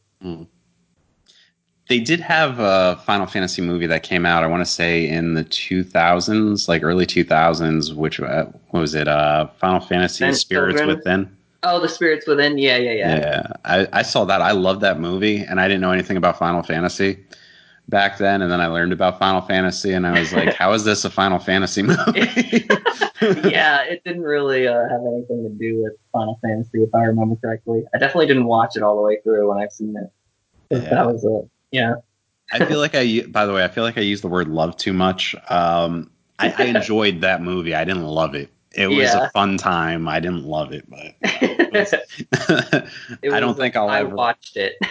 They did have a Final Fantasy movie that came out, I want to say in the 2000s, like early 2000s, which uh, what was it? Uh Final Fantasy Spirits Children? Within. Oh, the Spirits Within, yeah, yeah, yeah. Yeah, I, I saw that. I loved that movie, and I didn't know anything about Final Fantasy back then. And then I learned about Final Fantasy, and I was like, "How is this a Final Fantasy movie?" yeah, it didn't really uh, have anything to do with Final Fantasy, if I remember correctly. I definitely didn't watch it all the way through when I've seen it. Yeah. That was it. yeah. I feel like I, By the way, I feel like I used the word love too much. Um, I, I enjoyed that movie. I didn't love it. It was Yeah. a fun time. I didn't love it, but It I don't was, think uh, I'll I ever- watched it.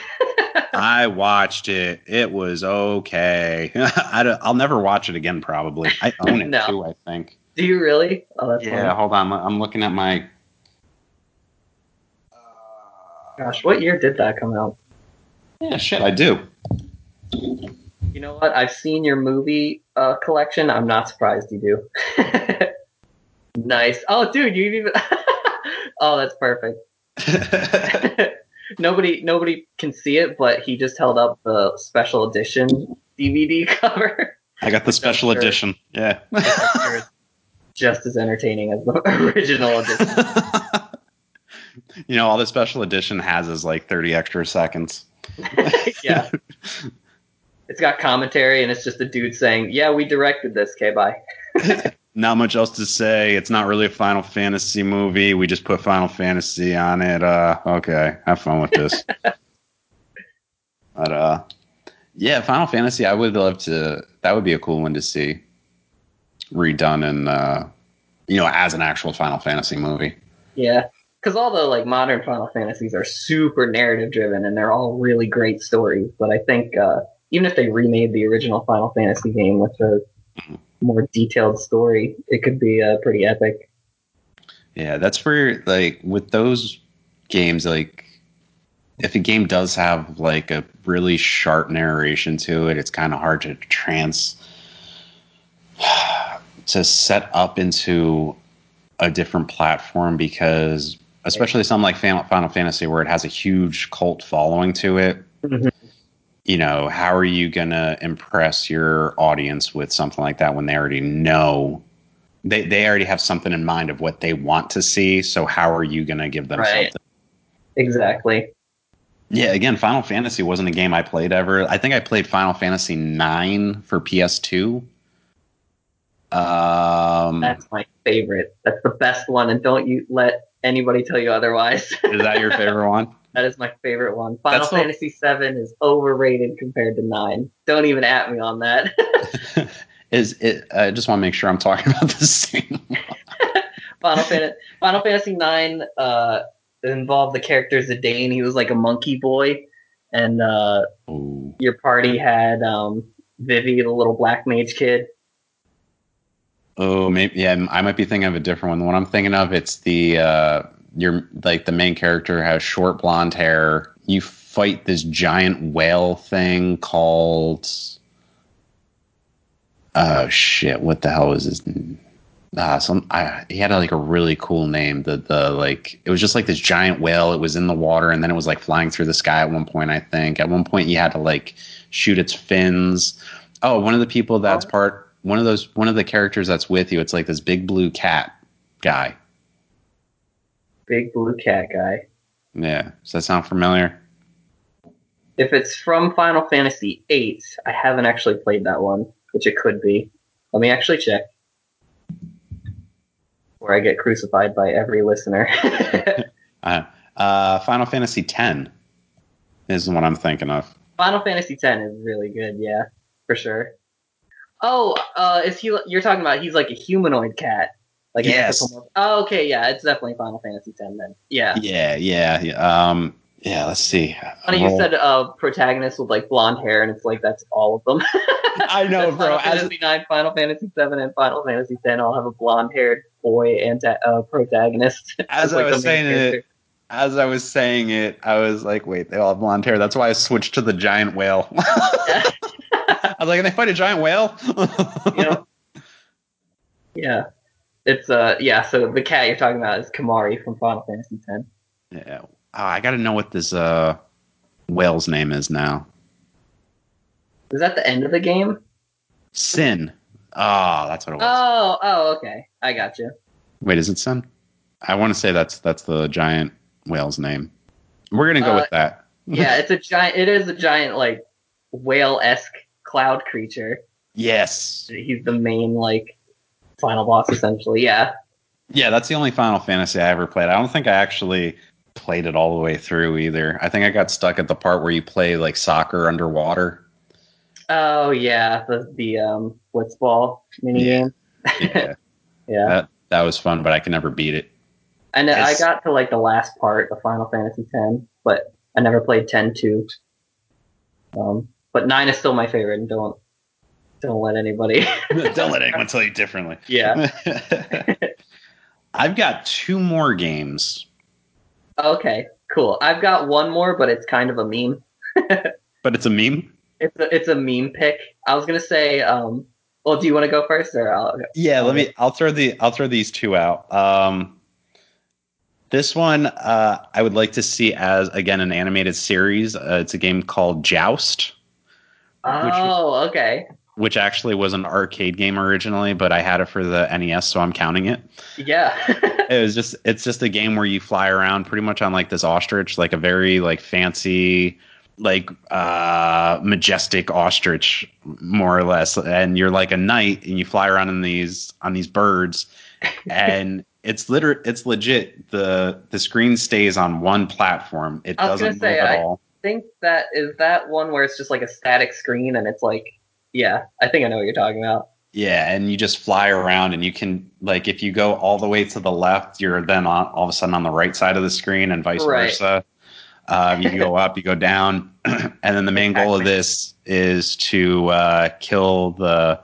I watched it. It was okay. I I'll never watch it again. Probably. I own it No. too. I think. Do you really? Oh, that's Yeah. funny. Hold on. I'm looking at my. Gosh, what year did that come out? Yeah, shit, I do. You know what? I've seen your movie uh, collection. I'm not surprised you do. Nice. Oh, dude, you even. oh, that's perfect. nobody, nobody can see it, but he just held up the special edition DVD cover. I got the special Sure. edition. Yeah. just as entertaining as the original edition. you know, all the special edition has is like 30 extra seconds. yeah. It's got commentary, and it's just a dude saying, "Yeah, we directed this. Okay, bye." Not much else to say. It's not really a Final Fantasy movie. We just put Final Fantasy on it. Uh, okay, have fun with this. but uh, yeah, Final Fantasy. I would love to. That would be a cool one to see redone and uh, you know, as an actual Final Fantasy movie. Yeah, because all the like modern Final Fantasies are super narrative driven, and they're all really great stories. But I think uh, even if they remade the original Final Fantasy game with a more detailed story, it could be uh, pretty epic. Yeah, that's where like with those games, like if a game does have like a really sharp narration to it, it's kind of hard to trans to set up into a different platform because especially something like Final Fantasy where it has a huge cult following to it. Mhm. You know, how are you going to impress your audience with something like that when they already know they they already have something in mind of what they want to see. So how are you going to give them Right. something? Exactly. Yeah, again, Final Fantasy wasn't a game I played ever. I think I played Final Fantasy nine for PS2. Um, That's my favorite. That's the best one, and don't you let anybody tell you otherwise. is that your favorite one? That is my favorite one. Final That's the- Fantasy VII is overrated compared to nine. Don't even at me on that. is it? I just want to make sure I'm talking about the same. Final Fantasy Final Fantasy Nine uh, involved the characters. character Zidane. He was like a monkey boy, and uh, your party had um, Vivi, the little black mage kid. Oh, maybe yeah. I might be thinking of a different one. The one I'm thinking of, it's the uh, your like the main character has short blonde hair. You fight this giant whale thing called. Oh shit! What the hell was his? Uh, some I, he had like a really cool name. The the like it was just like this giant whale. It was in the water and then it was like flying through the sky at one point. I think at one point you had to like shoot its fins. Oh, one of the people that's Oh. part one of those one of the characters that's with you. It's like this big blue cat guy. Big blue cat guy. Yeah, does that sound familiar? If it's from Final Fantasy VIII, I haven't actually played that one, which it could be. Let me actually check. Where I get crucified by every listener. uh, uh, Final Fantasy X is one I'm thinking of. Final Fantasy X is really good, yeah, for sure. Oh, uh, is he? You're talking about he's like a humanoid cat, like Yes. Oh, okay, yeah, it's definitely Final Fantasy X then. Yeah. Yeah, yeah, yeah. Um, yeah. Let's see. Funny you said uh, protagonist with like blonde hair, and it's like that's all of them. I know, bro. Final As, Fantasy Nine, Final Fantasy Seven, and Final Fantasy Ten all have a blonde-haired boy and uh, protagonist. as Like I was saying it, as I was saying it, I was like, wait, they all have blonde hair. That's why I switched to the giant whale. I was like, can they fight a giant whale? you know? Yeah. It's uh yeah, so the cat you're talking about is Kimahri from Final Fantasy X. yeah. Oh, I got to know what this uh whale's name is now. Is that the end of the game? Sin. Oh, that's what it was. Oh, oh, okay. I got you. Wait, is it Sin? I want to say that's that's the giant whale's name. We're gonna go Uh, with that. Yeah, it's a giant it is a giant like whale-esque cloud creature. Yes. He's the main like final boss essentially. Yeah. Yeah, that's the only Final Fantasy I ever played. I don't think I actually played it all the way through either. I think I got stuck at the part where you play like soccer underwater. Oh yeah, the the um blitzball mini Yeah. game. Yeah, Yeah. that that was fun, but I can never beat it. And I It's- got to like the last part of Final Fantasy X, but I never played 10 2. Um, but 9 is still my favorite, and don't don't let anybody. don't let anyone tell you differently. yeah. I've got two more games, Okay. Cool. I've got one more, but it's kind of a meme. but it's a meme. It's a it's a meme pick. I was gonna say. Um. Well, do you want to go first, or I'll, Yeah, let me. I'll throw the. I'll throw these two out. Um, this one, uh, I would like to see as again an animated series. Uh, it's a game called Joust. Oh, okay. Which actually was an arcade game originally, but I had it for the NES, so I'm counting it. Yeah. It was just it's just a game where you fly around pretty much on like this ostrich, like a very like fancy like uh majestic ostrich more or less. And you're like a knight and you fly around in these on these birds. And it's liter it's legit. The the screen stays on one platform. It I was doesn't gonna move at I- all. think that is that one where it's just like a static screen, and it's like, yeah, I think I know what you're talking about. Yeah, and you just fly around, and you can like if you go all the way to the left, you're then on all of a sudden on the right side of the screen, and vice Right. versa. Uh, you go up, you go down, and then the main goal of this is to uh, kill the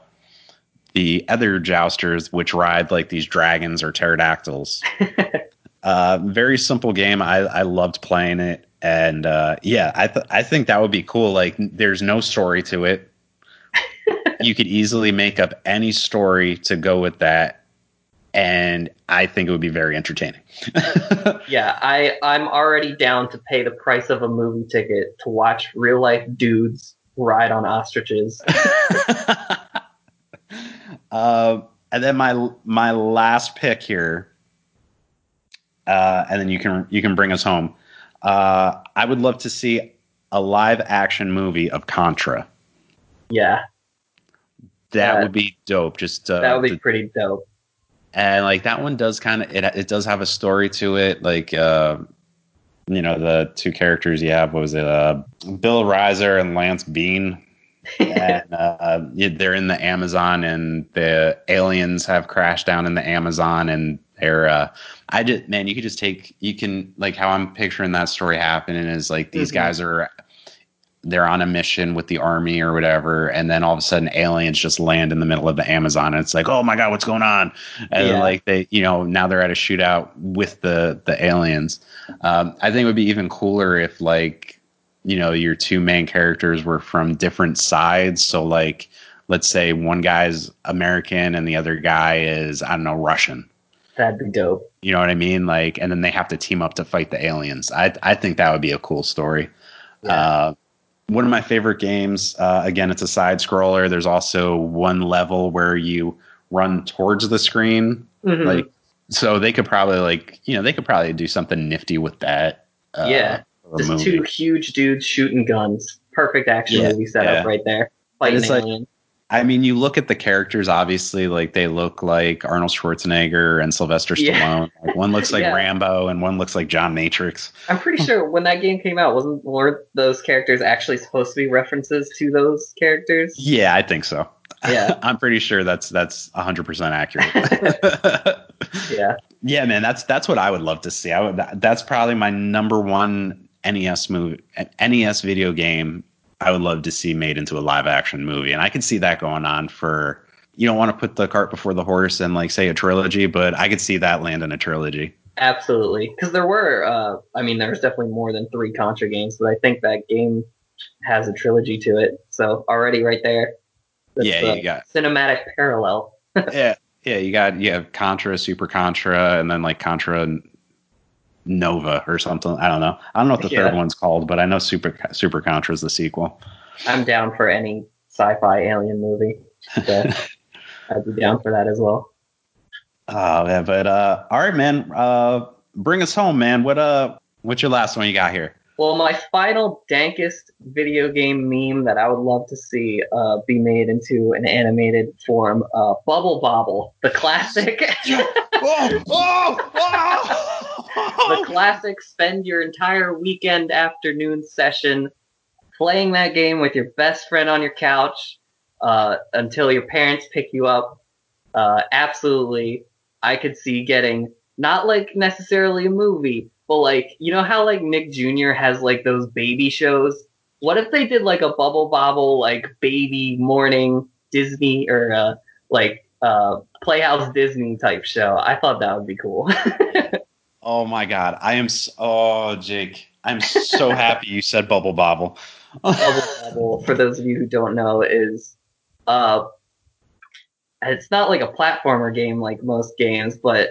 the other jousters, which ride like these dragons or pterodactyls. uh, very simple game. I, I loved playing it, and uh, yeah, I th- I think that would be cool. Like, there's no story to it. you could easily make up any story to go with that, and I think it would be very entertaining. Yeah, I I'm already down to pay the price of a movie ticket to watch real life dudes ride on ostriches. uh, and then my my last pick here, uh, and then you can you can bring us home. Uh, I would love to see a live action movie of Contra. Yeah, That Uh, would be dope. Just uh, that would be the- pretty dope. and like that one does kind of it. It does have a story to it. Like uh, you know the two characters you have what was it uh, Bill Rizer and Lance Bean. and uh, they're in the Amazon, and the aliens have crashed down in the Amazon, and they're. Uh, I just man, you could just take you can like how I'm picturing that story happening is like these Mhm. guys are they're on a mission with the army or whatever, and then all of a sudden aliens just land in the middle of the Amazon, and it's like, oh my god, what's going on? And Yeah. like they, you know, now they're at a shootout with the the aliens. Um, I think it would be even cooler if like you know your two main characters were from different sides. So like, let's say one guy's American and the other guy is I don't know Russian. That'd be dope. You know what I mean? Like, and then they have to team up to fight the aliens. I I think that would be a cool story. Yeah. Uh, one of my favorite games. Uh, again, it's a side scroller. There's also one level where you run towards the screen, Mhm. like so they could probably like you know they could probably do something nifty with that. Uh, Yeah. just two huge dudes shooting guns. Perfect action Yeah, movie setup yeah. right there. Fighting it's like-. I mean, you look at the characters. Obviously, like they look like Arnold Schwarzenegger and Sylvester Yeah. Stallone. Like, one looks like Yeah. Rambo, and one looks like John Matrix. I'm pretty sure when that game came out, wasn't weren't those characters actually supposed to be references to those characters? Yeah, I think so. Yeah. I'm pretty sure that's that's 100 percent accurate. Yeah. yeah, man, that's that's what I would love to see. I would. That's probably my number one NES movie, NES video game. I would love to see made into a live action movie, and I could see that going on for. You don't want to put the cart before the horse and like say a trilogy, but I could see that land in a trilogy. Absolutely. Because there were, uh, I mean, there's definitely more than three Contra games, but I think that game has a trilogy to it. So already right there. that's Yeah, you got- cinematic parallel. yeah, yeah. You got you have Contra, Super Contra, and then like Contra Nova or something. I don't know. I don't know what the Yeah. third one's called, but I know Super Super Contra is the sequel. I'm down for any sci-fi alien movie. So I'd be down for that as well. Oh yeah, but uh, all right, man. Uh, bring us home, man. What uh, what's your last one you got here? Well, my final dankest video game meme that I would love to see uh, be made into an animated form, uh, Bubble Bobble, the classic. oh, oh, the classic spend your entire weekend afternoon session playing that game with your best friend on your couch uh, until your parents pick you up. Uh, absolutely, I could see getting not like necessarily a movie, but like you know how like Nick Jr. has like those baby shows. What if they did like a Bubble Bobble like baby morning Disney or uh, like uh, Playhouse Disney type show? I thought that would be cool. oh my God, I am. So, oh, Jake, I'm so happy you said Bubble Bobble. Bubble Bobble, for those of you who don't know, is uh, it's not like a platformer game like most games, but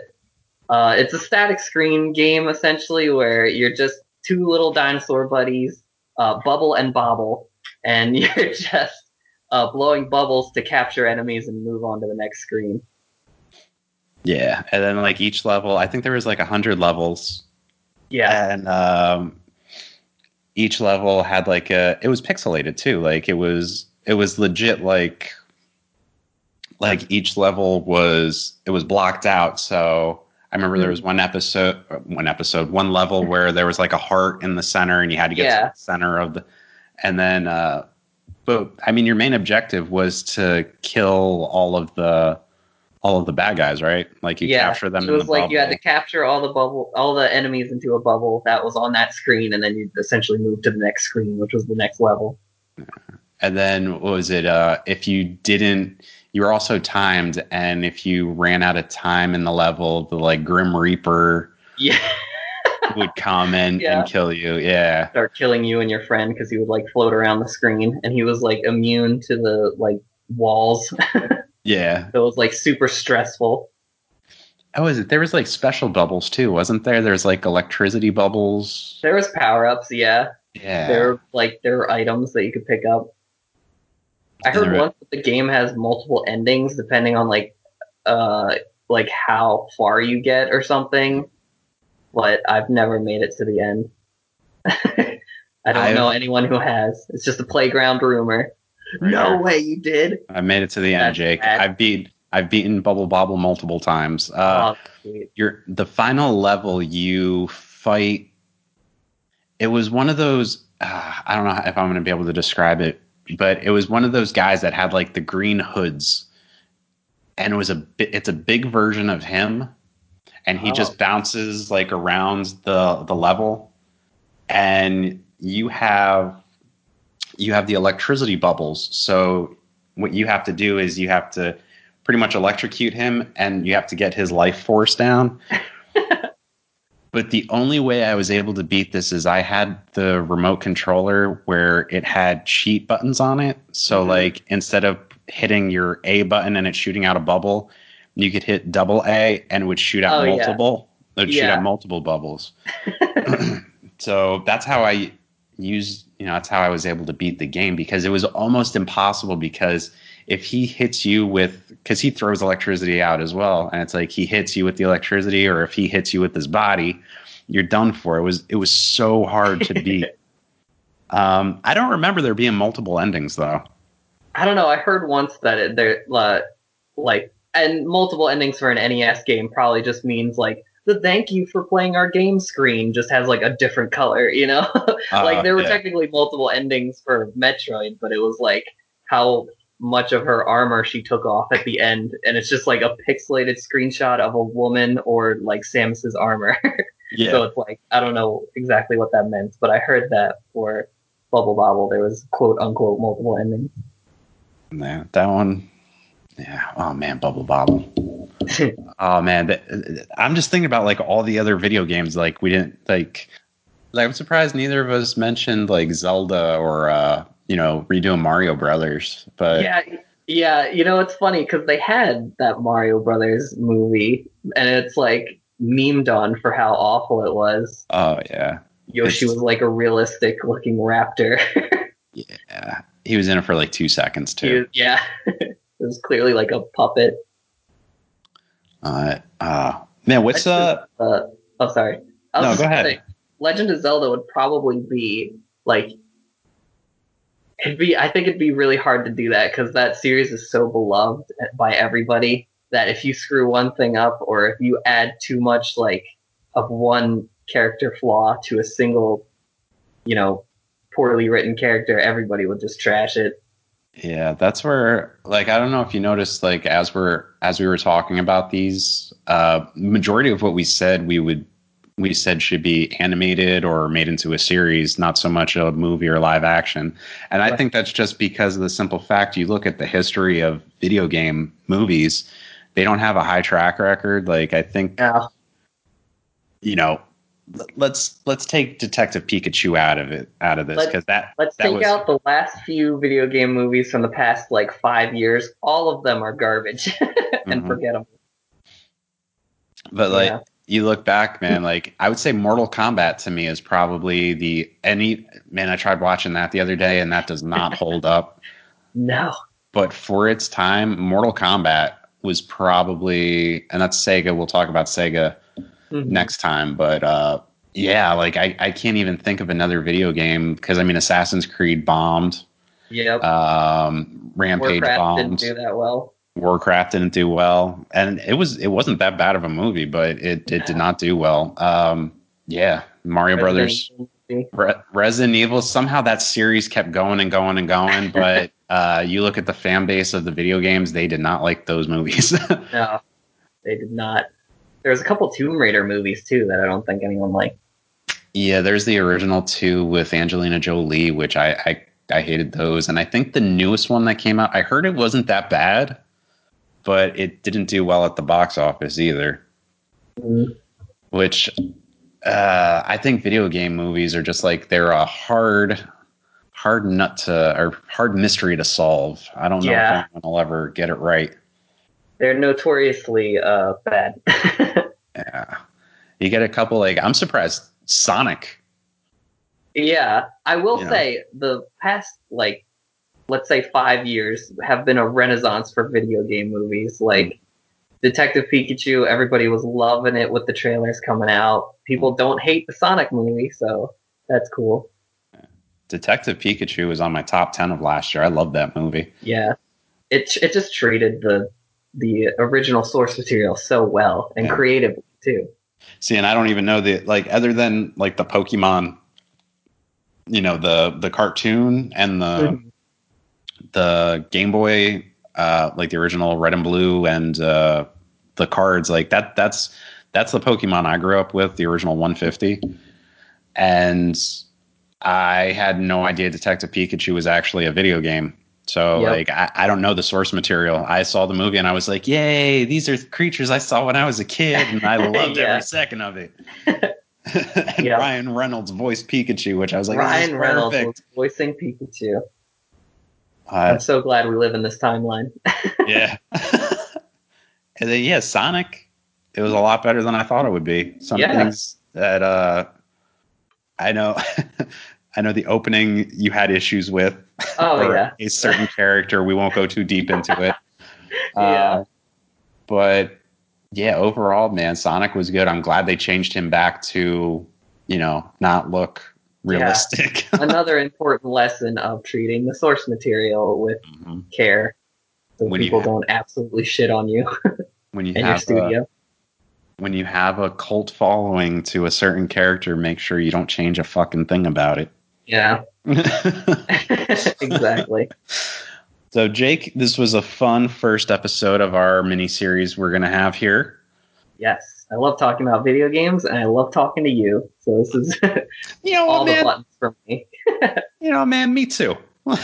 uh, it's a static screen game essentially where you're just two little dinosaur buddies, uh, Bubble and Bobble, and you're just uh, blowing bubbles to capture enemies and move on to the next screen. Yeah, and then like each level, I think there was like a hundred levels, Yeah, and um, each level had like a. It was pixelated too. Like it was, it was legit. Like, like each level was it was blocked out. So I remember there was one episode, one episode, one level where there was like a heart in the center, and you had to get Yeah. to the center of the, and then. uh but I mean, your main objective was to kill all of the all of the bad guys, right? Like you yeah. capture them. it was the like you had to capture all the bubble, all the enemies into a bubble that was on that screen, and then you essentially move to the next screen, which was the next level. And then what was it? Uh, if you didn't, you were also timed, and if you ran out of time in the level, the like Grim Reaper Yeah. would come in Yeah. and kill you. Yeah, start killing you and your friend because he would like float around the screen and he was like immune to the like walls. yeah. it was like super stressful. Oh, is it? There was like special bubbles too, wasn't there? There's like electricity bubbles. There was power ups, yeah. Yeah. There were like there were items that you could pick up. I heard once that the game has multiple endings depending on like uh like how far you get or something. But I've never made it to the end. I don't I've- know anyone who has. It's just a playground rumor. No Right. way you did. I made it to the end, That's Jake. bad. I've beat. I've beaten Bubble Bobble multiple times. Uh, oh, sweet. your the final level you fight it was one of those uh, i don't know if i'm going to be able to describe it but it was one of those guys that had like the green hoods and it was a it's a big version of him and he Oh. just bounces like around the the level and you have you have the electricity bubbles so what you have to do is you have to pretty much electrocute him and you have to get his life force down but the only way I was able to beat this is I had the remote controller where it had cheat buttons on it. So Mhm. like instead of hitting your A button and it shooting out a bubble, you could hit double A and it would shoot out Oh, yeah. It would shoot out multiple bubbles. so that's how I use you know that's how I was able to beat the game because it was almost impossible because if he hits you with because he throws electricity out as well and it's like he hits you with the electricity or if he hits you with his body you're done for. It was it was so hard to beat. Um i don't remember there being multiple endings though. I don't know. I heard once that it, there, uh, like, and multiple endings for an NES game probably just means like the thank you for playing our game screen just has like a different color, you know? like Uh, there were yeah. technically multiple endings for Metroid, but it was like how much of her armor she took off at the end, and it's just like a pixelated screenshot of a woman or like Samus's armor. yeah So it's like I don't know exactly what that meant, but I heard that for Bubble Bobble there was quote unquote multiple endings. Yeah, that one. Yeah. Oh man, Bubble Bobble. oh man, that, I'm just thinking about like all the other video games. Like we didn't like. Like I'm surprised neither of us mentioned like Zelda or uh, you know redoing Mario Brothers. But yeah, yeah. You know, it's funny because they had that Mario Brothers movie, and it's like memed on for how awful it was. oh yeah, Yoshi It's- was like a realistic looking raptor. yeah. He was in it for like two seconds too. was- yeah, it was clearly like a puppet. Uh, uh man, what's uh? Uh, oh, sorry. I was No, go ahead. say, Legend of Zelda would probably be like. It'd be. I think it'd be really hard to do that because that series is so beloved by everybody that if you screw one thing up or if you add too much like of one character flaw to a single, you know, poorly written character, everybody would just trash it. Yeah, that's where like I don't know if you noticed like as we're as we were talking about these, uh majority of what we said we would we said should be animated or made into a series, not so much a movie or live action. And I think that's just because of the simple fact you look at the history of video game movies, they don't have a high track record. Like I think Yeah. you know, let's let's take Detective Pikachu out of it out of this because that Let's that take was out the last few video game movies from the past like five years. All of them are garbage and Mhm. forget them. but like Yeah. you look back, man, like I would say Mortal Kombat to me is probably the any man. I tried watching that the other day, and that does not hold up. No. But for its time, Mortal Kombat was probably, and that's Sega. We'll talk about Sega Mhm. next time, but uh, yeah, like I, I can't even think of another video game because I mean Assassin's Creed bombed, Yep. um, Rampage Warcraft didn't do that well. Warcraft didn't do well, and it was it wasn't that bad of a movie, but it it did not do well. Um, yeah, Mario Brothers, Resident Evil. Re- Resident Evil. Somehow that series kept going and going and going, but uh, you look at the fan base of the video games; they did not like those movies. No, they did not. There was a couple Tomb Raider movies too that I don't think anyone liked. yeah, there's the original two with Angelina Jolie, which I, I I hated those, and I think the newest one that came out, I heard it wasn't that bad, but it didn't do well at the box office either. Mm, which uh, I think video game movies are just like they're a hard, hard nut to or hard mystery to solve. I don't know Yeah. if anyone will ever get it right. They're notoriously uh, bad. Yeah, you get a couple like I'm surprised Sonic. yeah, I will You know. say the past like let's say five years have been a renaissance for video game movies. Like Detective Pikachu, everybody was loving it with the trailers coming out. People don't hate the Sonic movie, so that's cool. Detective Pikachu was on my top ten of last year. I love that movie. Yeah, it it just treated the the original source material so well and Yeah. creatively too. See, and I don't even know the like other than like the Pokemon, you know, the the cartoon and the Mhm. the Game Boy, uh, like the original Red and Blue, and uh, the cards, like that. That's that's the Pokemon I grew up with, the original 150, and I had no idea Detective Pikachu was actually a video game. So Yep. like I, I don't know the source material. I saw the movie and I was like, "Yay! These are creatures I saw when I was a kid, and I loved Yeah. every second of it." and Yeah. Ryan Reynolds voiced Pikachu, which I was like, this is Ryan Reynolds was voicing Pikachu. Uh, I'm so glad we live in this timeline. yeah. and then yeah, Sonic. It was a lot better than I thought it would be. Some Yeah. things that uh, I know. I know the opening you had issues with. Oh yeah, a certain character. We won't go too deep into it. yeah. Uh, but yeah, overall, man, Sonic was good. I'm glad they changed him back to, you know, not look realistic. Another important lesson of treating the source material with Mhm. care, so When people ha- don't absolutely shit on you When you in your have a, studio. when you have a cult following to a certain character, make sure you don't change a fucking thing about it. Yeah, exactly. So, Jake, this was a fun first episode of our mini series we're going to have here. Yes, I love talking about video games, and I love talking to you. So this is You know all what, the man? buttons for me. You know, man, me too. me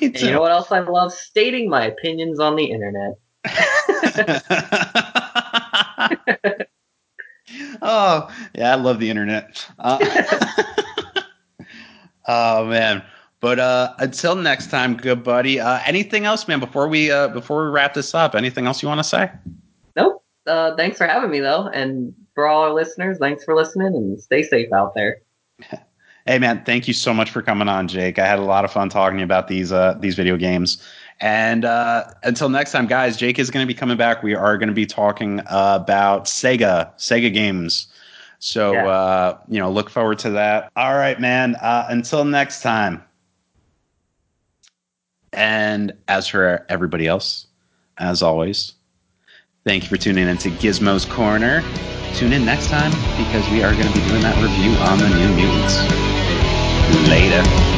And too. you know what else I love? Stating my opinions on the internet. oh, yeah, I love the internet. Uh, oh man. But uh, until next time, good buddy. Uh, anything else, man? Before we uh, before we wrap this up, anything else you want to say? Nope. Uh, thanks for having me, though, and for all our listeners, thanks for listening, and stay safe out there. Hey, man, thank you so much for coming on, Jake. I had a lot of fun talking about these uh, these video games. And uh, until next time, guys, Jake is going to be coming back. We are going to be talking about Sega Sega games. So Yeah. uh, you know, look forward to that. All right, man. Uh, until next time. And as for everybody else, as always, thank you for tuning in to Gizmo's Corner. Tune in next time because we are going to be doing that review on the New Mutants. Later.